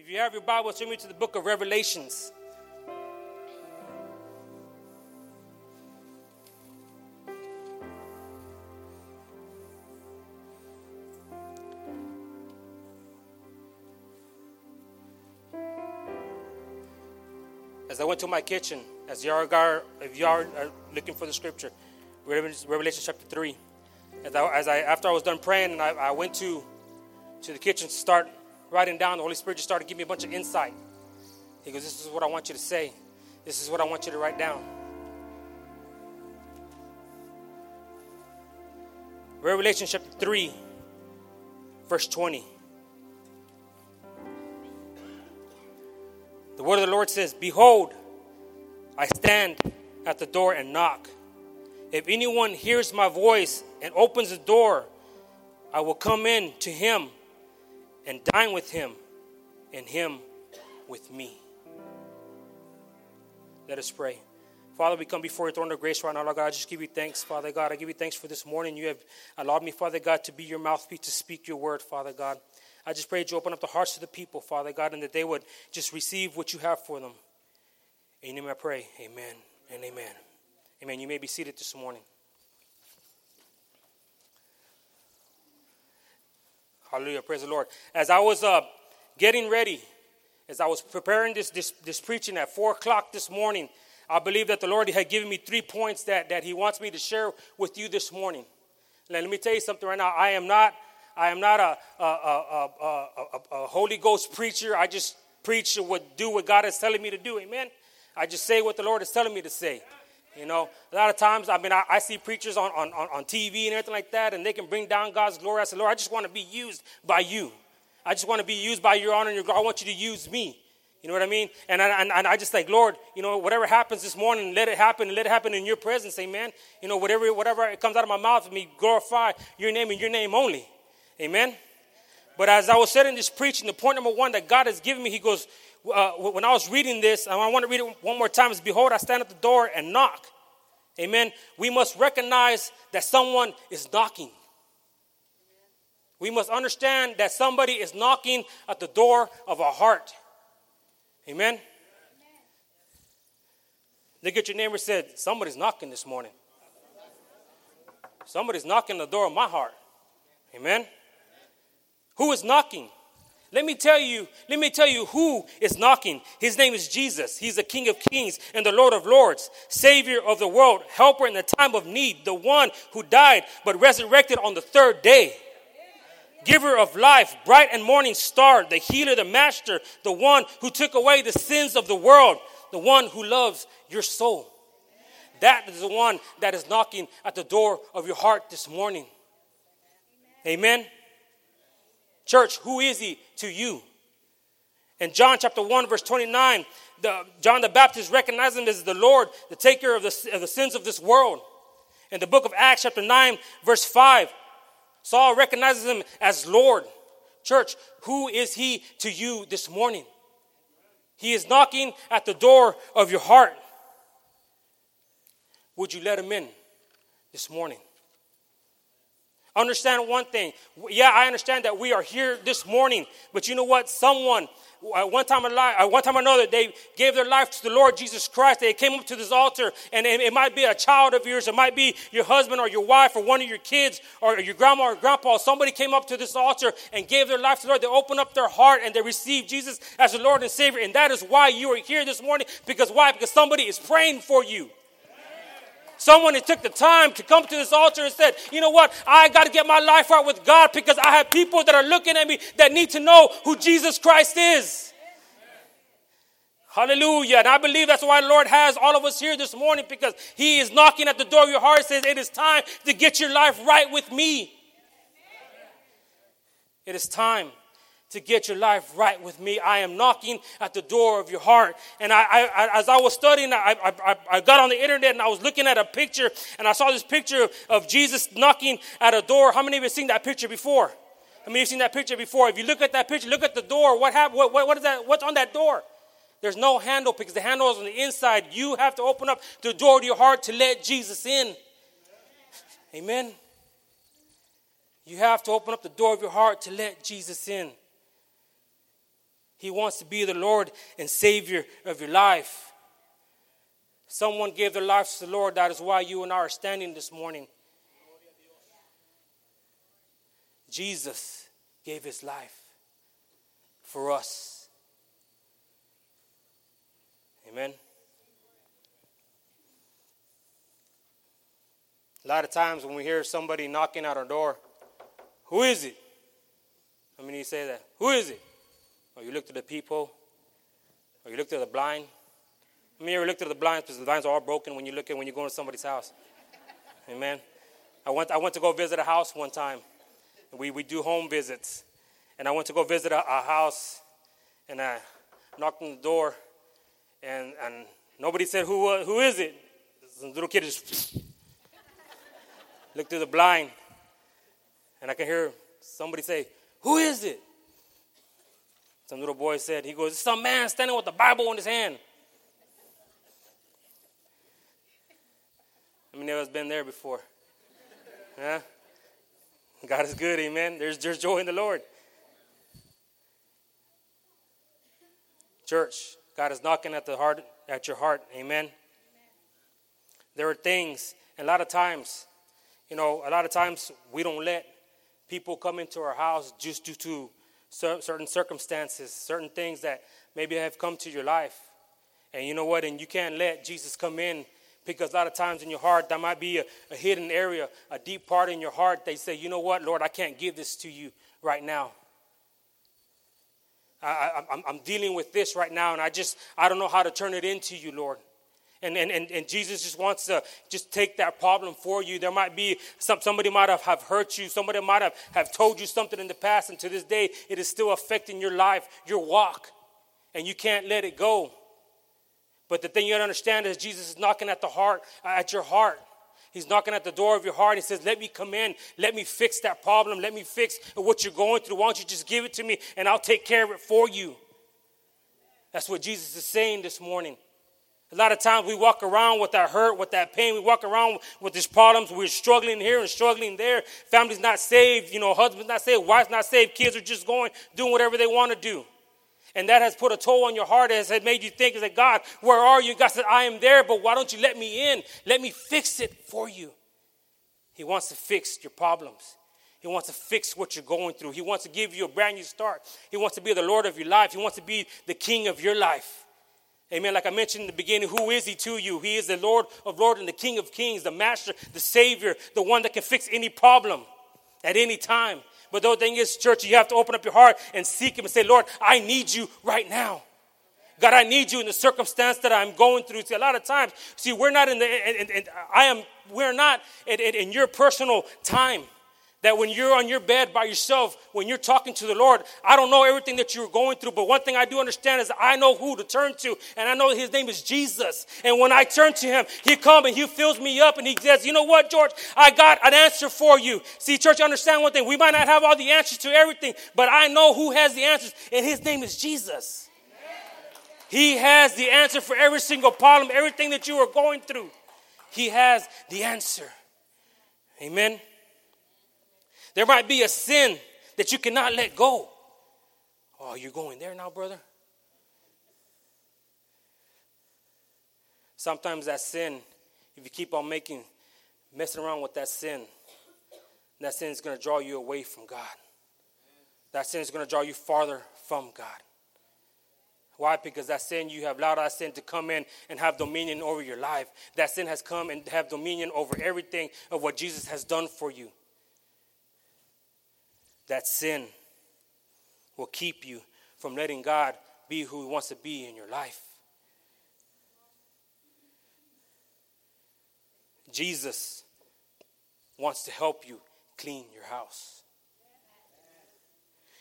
If you have your Bible, turn me to the book of Revelations. As I went to my kitchen, as you are, if you are looking for the scripture, Revelation chapter 3. As I, as I after I was done praying, and I, I went to, to the kitchen to start writing down, the Holy Spirit just started giving me a bunch of insight. He goes, This is what I want you to say. This is what I want you to write down. Revelation chapter 3, verse 20. The word of the Lord says, Behold, I stand at the door and knock. If anyone hears my voice and opens the door, I will come in to him and dine with him, and him with me. Let us pray. Father, we come before your throne of grace right now, Lord God. I just give you thanks, Father God. I give you thanks for this morning. You have allowed me, Father God, to be your mouthpiece to speak your word, Father God. I just pray that you open up the hearts of the people, Father God, and that they would just receive what you have for them. In your name I pray. Amen and amen. Amen. You may be seated this morning. Hallelujah. Praise the Lord. As I was uh, getting ready, as I was preparing this, this, this preaching at 4 o'clock this morning, I believe that the Lord had given me three points that, that He wants me to share with you this morning. Now, let me tell you something right now. I am not, I am not a, a, a, a, Holy Ghost preacher. I just preach and do what God is telling me to do. Amen. I just say what the Lord is telling me to say. You know, a lot of times, I mean, I, I, see preachers on, on, on TV and everything like that, and they can bring down God's glory. I say, Lord, I just want to be used by you. I just want to be used by your honor and your glory. I want you to use me. You know what I mean? And I, and, and I just like, Lord, you know, whatever happens this morning, let it happen let it happen in your presence, amen. You know, whatever, whatever comes out of my mouth, me glorify your name and your name only. Amen. But as I was setting this preaching, the point number one that God has given me, He goes, uh, when I was reading this, and I want to read it one more time, is Behold, I stand at the door and knock. Amen. We must recognize that someone is knocking. We must understand that somebody is knocking at the door of our heart. Amen. Look at your neighbor said, Somebody's knocking this morning. Somebody's knocking the door of my heart. Amen. Who is knocking? Let me tell you, let me tell you who is knocking. His name is Jesus. He's the King of Kings and the Lord of Lords, Savior of the world, helper in the time of need, the one who died but resurrected on the third day. Giver of life, bright and morning star, the healer, the master, the one who took away the sins of the world, the one who loves your soul. That is the one that is knocking at the door of your heart this morning. Amen. Church, who is he to you? In John chapter 1, verse 29, the, John the Baptist recognized him as the Lord, the taker of the, of the sins of this world. In the book of Acts, chapter 9, verse 5, Saul recognizes him as Lord. Church, who is he to you this morning? He is knocking at the door of your heart. Would you let him in this morning? Understand one thing. Yeah, I understand that we are here this morning, but you know what? Someone, at one time or uh, one time or another, they gave their life to the Lord Jesus Christ. They came up to this altar, and it might be a child of yours, it might be your husband or your wife or one of your kids or your grandma or grandpa. Somebody came up to this altar and gave their life to the Lord. They opened up their heart and they received Jesus as the Lord and Savior, and that is why you are here this morning. Because why? Because somebody is praying for you. Someone that took the time to come to this altar and said, you know what, I got to get my life right with God because I have people that are looking at me that need to know who Jesus Christ is. Hallelujah. And I believe that's why the Lord has all of us here this morning because He is knocking at the door of your heart and says, It is time to get your life right with me. It is time to get your life right with me. I am knocking at the door of your heart. And I, I, as I was studying, I, I, I, got on the internet and I was looking at a picture and I saw this picture of, of Jesus knocking at a door. How many of you have seen that picture before? How many of you have seen that picture before? If you look at that picture, look at the door. What, happened? what, what, what is that? What's on that door? There's no handle because the handle is on the inside. You have to open up the door to your heart to let Jesus in. Amen. You have to open up the door of your heart to let Jesus in. He wants to be the Lord and Savior of your life. Someone gave their lives to the Lord. That is why you and I are standing this morning. Jesus gave his life for us. Amen. A lot of times when we hear somebody knocking at our door, who is it? I mean, you say that. Who is it? Or you look to the people, or you look to the blind. I mean, you ever look to the blinds because the blinds are all broken when you look at when you go to somebody's house. Amen. I went, I went to go visit a house one time. We, we do home visits. And I went to go visit a, a house, and I knocked on the door, and, and nobody said, who, uh, who is it? Some little kid just looked through the blind, and I can hear somebody say, Who is it? Some little boy said, He goes, Some man standing with the Bible in his hand. I mean, has been there before? Huh? God is good, amen. There's, there's joy in the Lord. Church, God is knocking at the heart at your heart, amen. There are things, a lot of times, you know, a lot of times we don't let people come into our house just due to certain circumstances, certain things that maybe have come to your life. And you know what? And you can't let Jesus come in because a lot of times in your heart, that might be a, a hidden area, a deep part in your heart. They say, you know what, Lord, I can't give this to you right now. I, am dealing with this right now, and I just, I don't know how to turn it into you, Lord. And, and, and, and Jesus just wants to just take that problem for you. There might be some, somebody might have, have hurt you. Somebody might have, have told you something in the past. And to this day, it is still affecting your life, your walk. And you can't let it go. But the thing you gotta understand is Jesus is knocking at the heart, at your heart. He's knocking at the door of your heart. He says, Let me come in. Let me fix that problem. Let me fix what you're going through. Why don't you just give it to me and I'll take care of it for you? That's what Jesus is saying this morning. A lot of times we walk around with that hurt, with that pain. We walk around with these problems. We're struggling here and struggling there. Family's not saved. You know, husband's not saved. Wife's not saved. Kids are just going, doing whatever they want to do. And that has put a toll on your heart. It has made you think, is that God, where are you? God said, I am there, but why don't you let me in? Let me fix it for you. He wants to fix your problems. He wants to fix what you're going through. He wants to give you a brand new start. He wants to be the Lord of your life. He wants to be the King of your life. Amen. Like I mentioned in the beginning, who is he to you? He is the Lord of Lords and the King of Kings, the Master, the Savior, the one that can fix any problem at any time. But the thing is, church, you have to open up your heart and seek him and say, Lord, I need you right now. God, I need you in the circumstance that I'm going through. See, a lot of times, see, we're not in the, and, and I am, we're not in, in, in your personal time. That when you're on your bed by yourself, when you're talking to the Lord, I don't know everything that you're going through, but one thing I do understand is I know who to turn to, and I know his name is Jesus. And when I turn to him, he comes and he fills me up and he says, You know what, George? I got an answer for you. See, church, understand one thing. We might not have all the answers to everything, but I know who has the answers, and his name is Jesus. He has the answer for every single problem, everything that you are going through. He has the answer. Amen. There might be a sin that you cannot let go. Oh, you're going there now, brother? Sometimes that sin, if you keep on making, messing around with that sin, that sin is going to draw you away from God. That sin is going to draw you farther from God. Why? Because that sin, you have allowed that sin to come in and have dominion over your life. That sin has come and have dominion over everything of what Jesus has done for you that sin will keep you from letting God be who He wants to be in your life. Jesus wants to help you clean your house.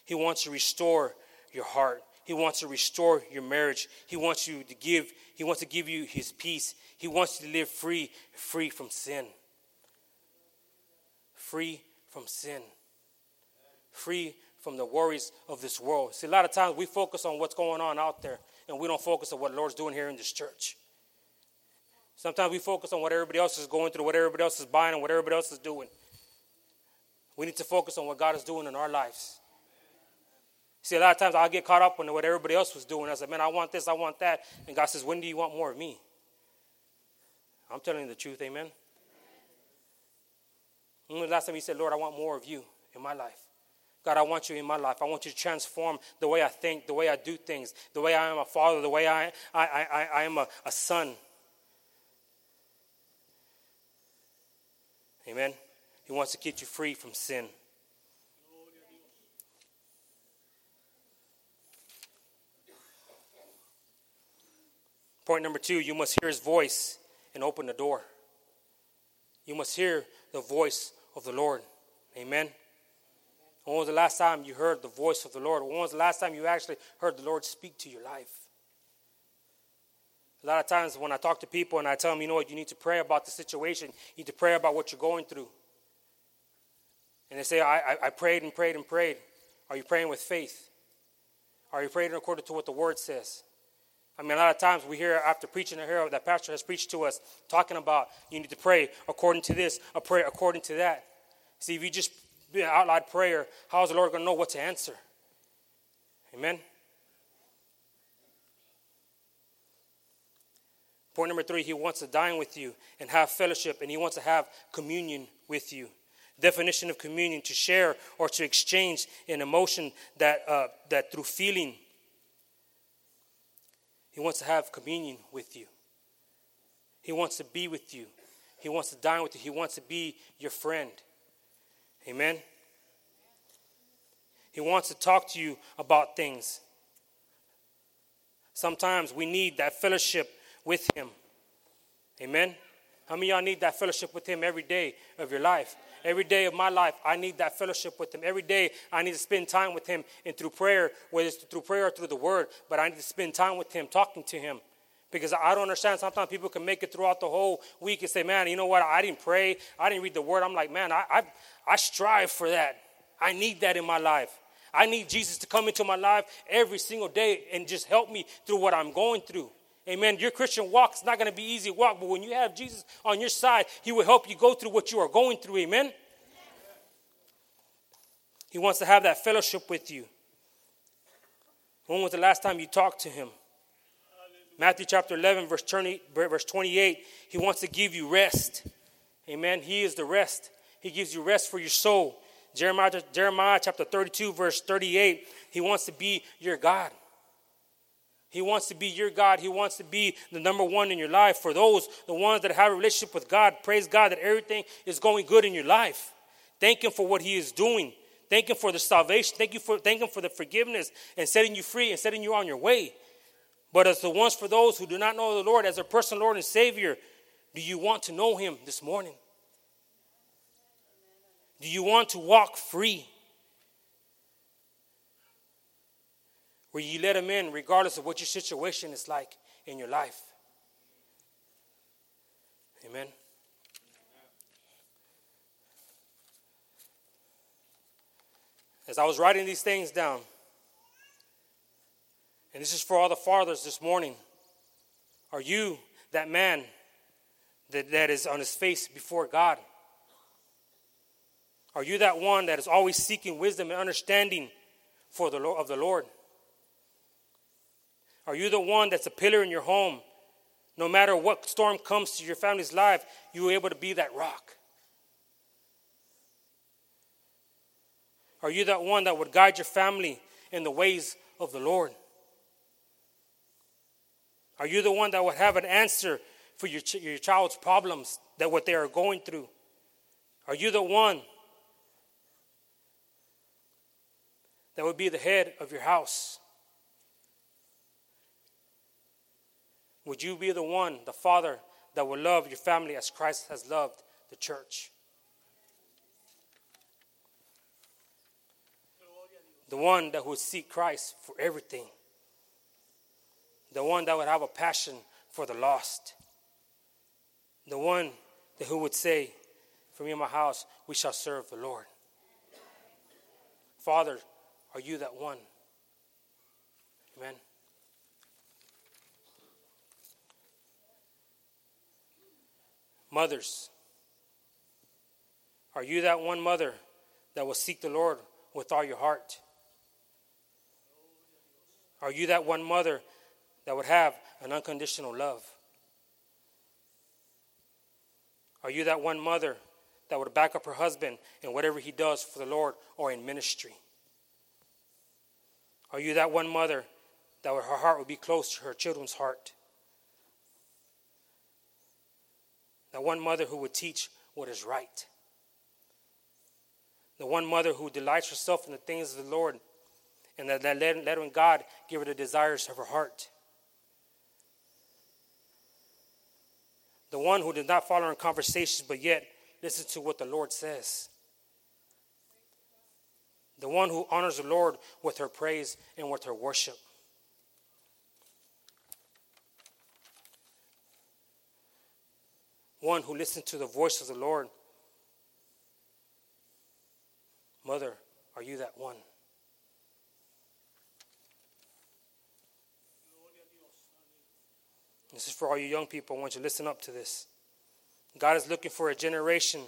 He wants to restore your heart. He wants to restore your marriage. He wants you to give, he wants to give you his peace. He wants you to live free, free from sin. Free from sin free from the worries of this world. See, a lot of times we focus on what's going on out there, and we don't focus on what the Lord's doing here in this church. Sometimes we focus on what everybody else is going through, what everybody else is buying, and what everybody else is doing. We need to focus on what God is doing in our lives. See, a lot of times I'll get caught up in what everybody else was doing. I said, man, I want this, I want that. And God says, when do you want more of me? I'm telling you the truth, amen. When the last time you said, Lord, I want more of you in my life? God, I want you in my life. I want you to transform the way I think, the way I do things, the way I am a father, the way I, I, I, I am a, a son. Amen. He wants to get you free from sin. Point number two you must hear his voice and open the door. You must hear the voice of the Lord. Amen. When was the last time you heard the voice of the Lord? When was the last time you actually heard the Lord speak to your life? A lot of times when I talk to people and I tell them, you know what, you need to pray about the situation, you need to pray about what you're going through. And they say, I, I, I prayed and prayed and prayed. Are you praying with faith? Are you praying according to what the word says? I mean, a lot of times we hear after preaching, a hear that pastor has preached to us, talking about you need to pray according to this, a prayer according to that. See, if you just be an out loud prayer, how is the Lord going to know what to answer? Amen. Point number three, he wants to dine with you and have fellowship, and he wants to have communion with you. Definition of communion: to share or to exchange an emotion that uh, that through feeling he wants to have communion with you. He wants to be with you. He wants to dine with you. He wants to be your friend. Amen. He wants to talk to you about things. Sometimes we need that fellowship with Him. Amen. How many of y'all need that fellowship with Him every day of your life? Every day of my life, I need that fellowship with Him. Every day, I need to spend time with Him and through prayer, whether it's through prayer or through the Word, but I need to spend time with Him, talking to Him. Because I don't understand. Sometimes people can make it throughout the whole week and say, man, you know what? I didn't pray. I didn't read the Word. I'm like, man, I, I, I strive for that. I need that in my life. I need Jesus to come into my life every single day and just help me through what I'm going through. Amen. Your Christian walk is not going to be easy walk, but when you have Jesus on your side, He will help you go through what you are going through. Amen. He wants to have that fellowship with you. When was the last time you talked to Him? Matthew chapter 11, verse 20, verse 28. He wants to give you rest. Amen. He is the rest. He gives you rest for your soul. Jeremiah, Jeremiah chapter 32, verse 38. He wants to be your God. He wants to be your God. He wants to be the number one in your life. For those, the ones that have a relationship with God, praise God that everything is going good in your life. Thank Him for what He is doing. Thank Him for the salvation. Thank you for thank Him for the forgiveness and setting you free and setting you on your way. But as the ones for those who do not know the Lord as their personal Lord and Savior, do you want to know Him this morning? Do you want to walk free? where you let Him in regardless of what your situation is like in your life. Amen. As I was writing these things down, and this is for all the fathers this morning, are you that man that, that is on his face before God? Are you that one that is always seeking wisdom and understanding for the of the Lord? Are you the one that's a pillar in your home? No matter what storm comes to your family's life, you are able to be that rock. Are you that one that would guide your family in the ways of the Lord? Are you the one that would have an answer for your, ch- your child's problems, that what they are going through? Are you the one that would be the head of your house? Would you be the one, the father, that will love your family as Christ has loved the church? The one that would seek Christ for everything. The one that would have a passion for the lost. The one that who would say, For me and my house, we shall serve the Lord. Father, are you that one? Amen. Mothers, are you that one mother that will seek the Lord with all your heart? Are you that one mother that would have an unconditional love? Are you that one mother that would back up her husband in whatever he does for the Lord or in ministry? Are you that one mother that her heart would be close to her children's heart? That one mother who would teach what is right. The one mother who delights herself in the things of the Lord and that, that let, letting God give her the desires of her heart. The one who does not follow in conversations but yet listens to what the Lord says. The one who honors the Lord with her praise and with her worship. One who listens to the voice of the Lord. Mother, are you that one? This is for all you young people. I want you to listen up to this. God is looking for a generation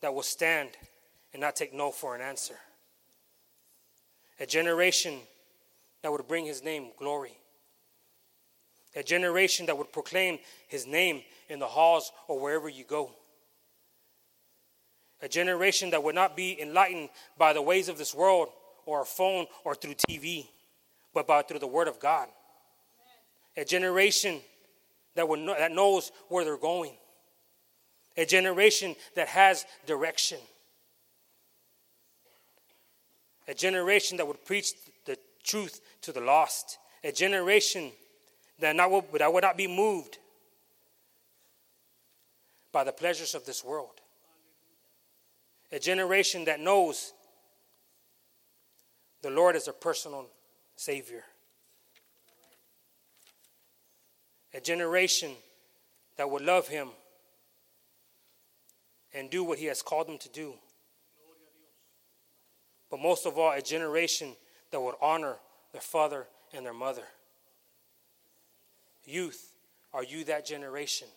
that will stand and not take no for an answer. A generation that would bring his name glory. A generation that would proclaim his name in the halls or wherever you go. A generation that would not be enlightened by the ways of this world or a phone or through TV, but by through the word of God. A generation that, know, that knows where they're going, a generation that has direction, a generation that would preach the truth to the lost, a generation that, not, that would not be moved by the pleasures of this world, a generation that knows the Lord is a personal Savior. A generation that would love him and do what he has called them to do. But most of all, a generation that would honor their father and their mother. Youth, are you that generation?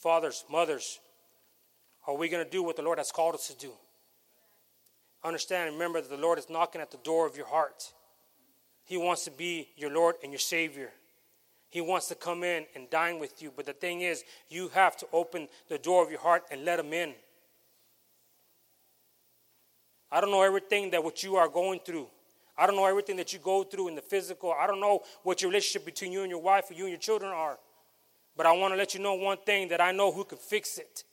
Fathers, mothers, are we going to do what the Lord has called us to do? Understand and remember that the Lord is knocking at the door of your heart. He wants to be your Lord and your Savior. He wants to come in and dine with you. But the thing is, you have to open the door of your heart and let him in. I don't know everything that what you are going through. I don't know everything that you go through in the physical. I don't know what your relationship between you and your wife or you and your children are. But I want to let you know one thing that I know who can fix it.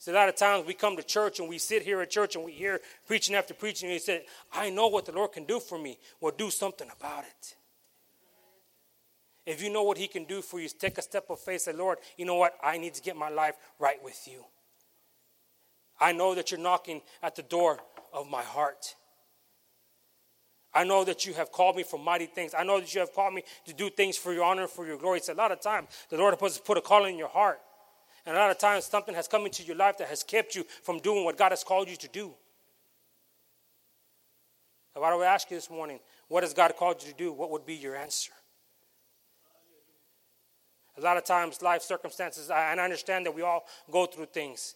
So a lot of times we come to church and we sit here at church and we hear preaching after preaching and he said, I know what the Lord can do for me. Well, do something about it. If you know what He can do for you, take a step of faith. Say, Lord, you know what? I need to get my life right with you. I know that you're knocking at the door of my heart. I know that you have called me for mighty things. I know that you have called me to do things for your honor and for your glory. It's a lot of times the Lord has put a call in your heart. And a lot of times something has come into your life that has kept you from doing what God has called you to do. Why do I ask you this morning, what has God called you to do? What would be your answer? A lot of times, life circumstances, and I understand that we all go through things.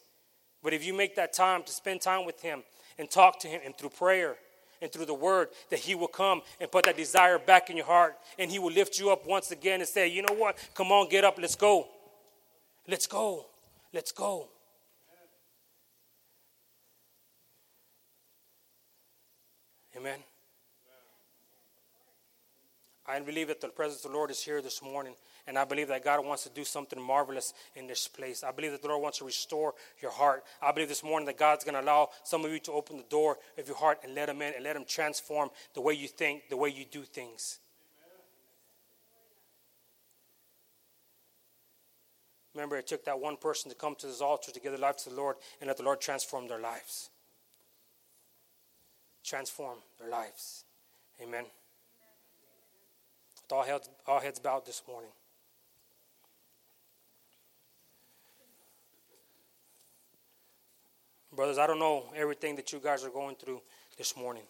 But if you make that time to spend time with Him and talk to Him, and through prayer and through the Word, that He will come and put that desire back in your heart, and He will lift you up once again and say, You know what? Come on, get up, let's go. Let's go. Let's go. Amen. I believe that the presence of the Lord is here this morning. And I believe that God wants to do something marvelous in this place. I believe that the Lord wants to restore your heart. I believe this morning that God's going to allow some of you to open the door of your heart and let Him in and let Him transform the way you think, the way you do things. Remember, it took that one person to come to this altar to give their life to the Lord and let the Lord transform their lives. Transform their lives. Amen. With all heads, all heads bowed this morning. Brothers, I don't know everything that you guys are going through this morning.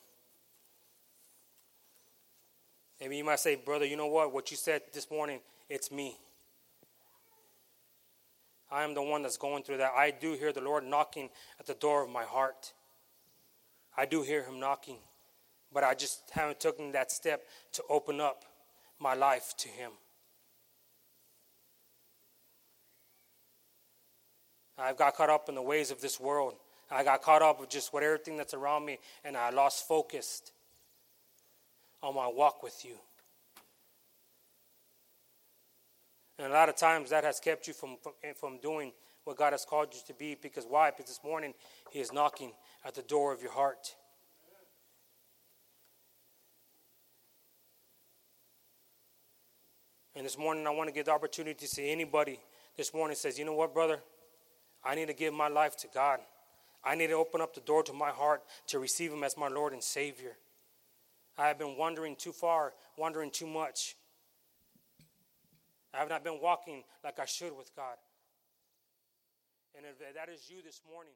Maybe you might say, Brother, you know what? What you said this morning, it's me. I am the one that's going through that. I do hear the Lord knocking at the door of my heart. I do hear Him knocking. but I just haven't taken that step to open up my life to Him. I've got caught up in the ways of this world. I got caught up with just what everything that's around me, and I lost focus on my walk with you. And a lot of times that has kept you from, from doing what God has called you to be. Because why? Because this morning He is knocking at the door of your heart. And this morning, I want to give the opportunity to see anybody this morning says, you know what, brother? I need to give my life to God. I need to open up the door to my heart to receive Him as my Lord and Savior. I have been wandering too far, wandering too much. I have not been walking like I should with God. And if that is you this morning,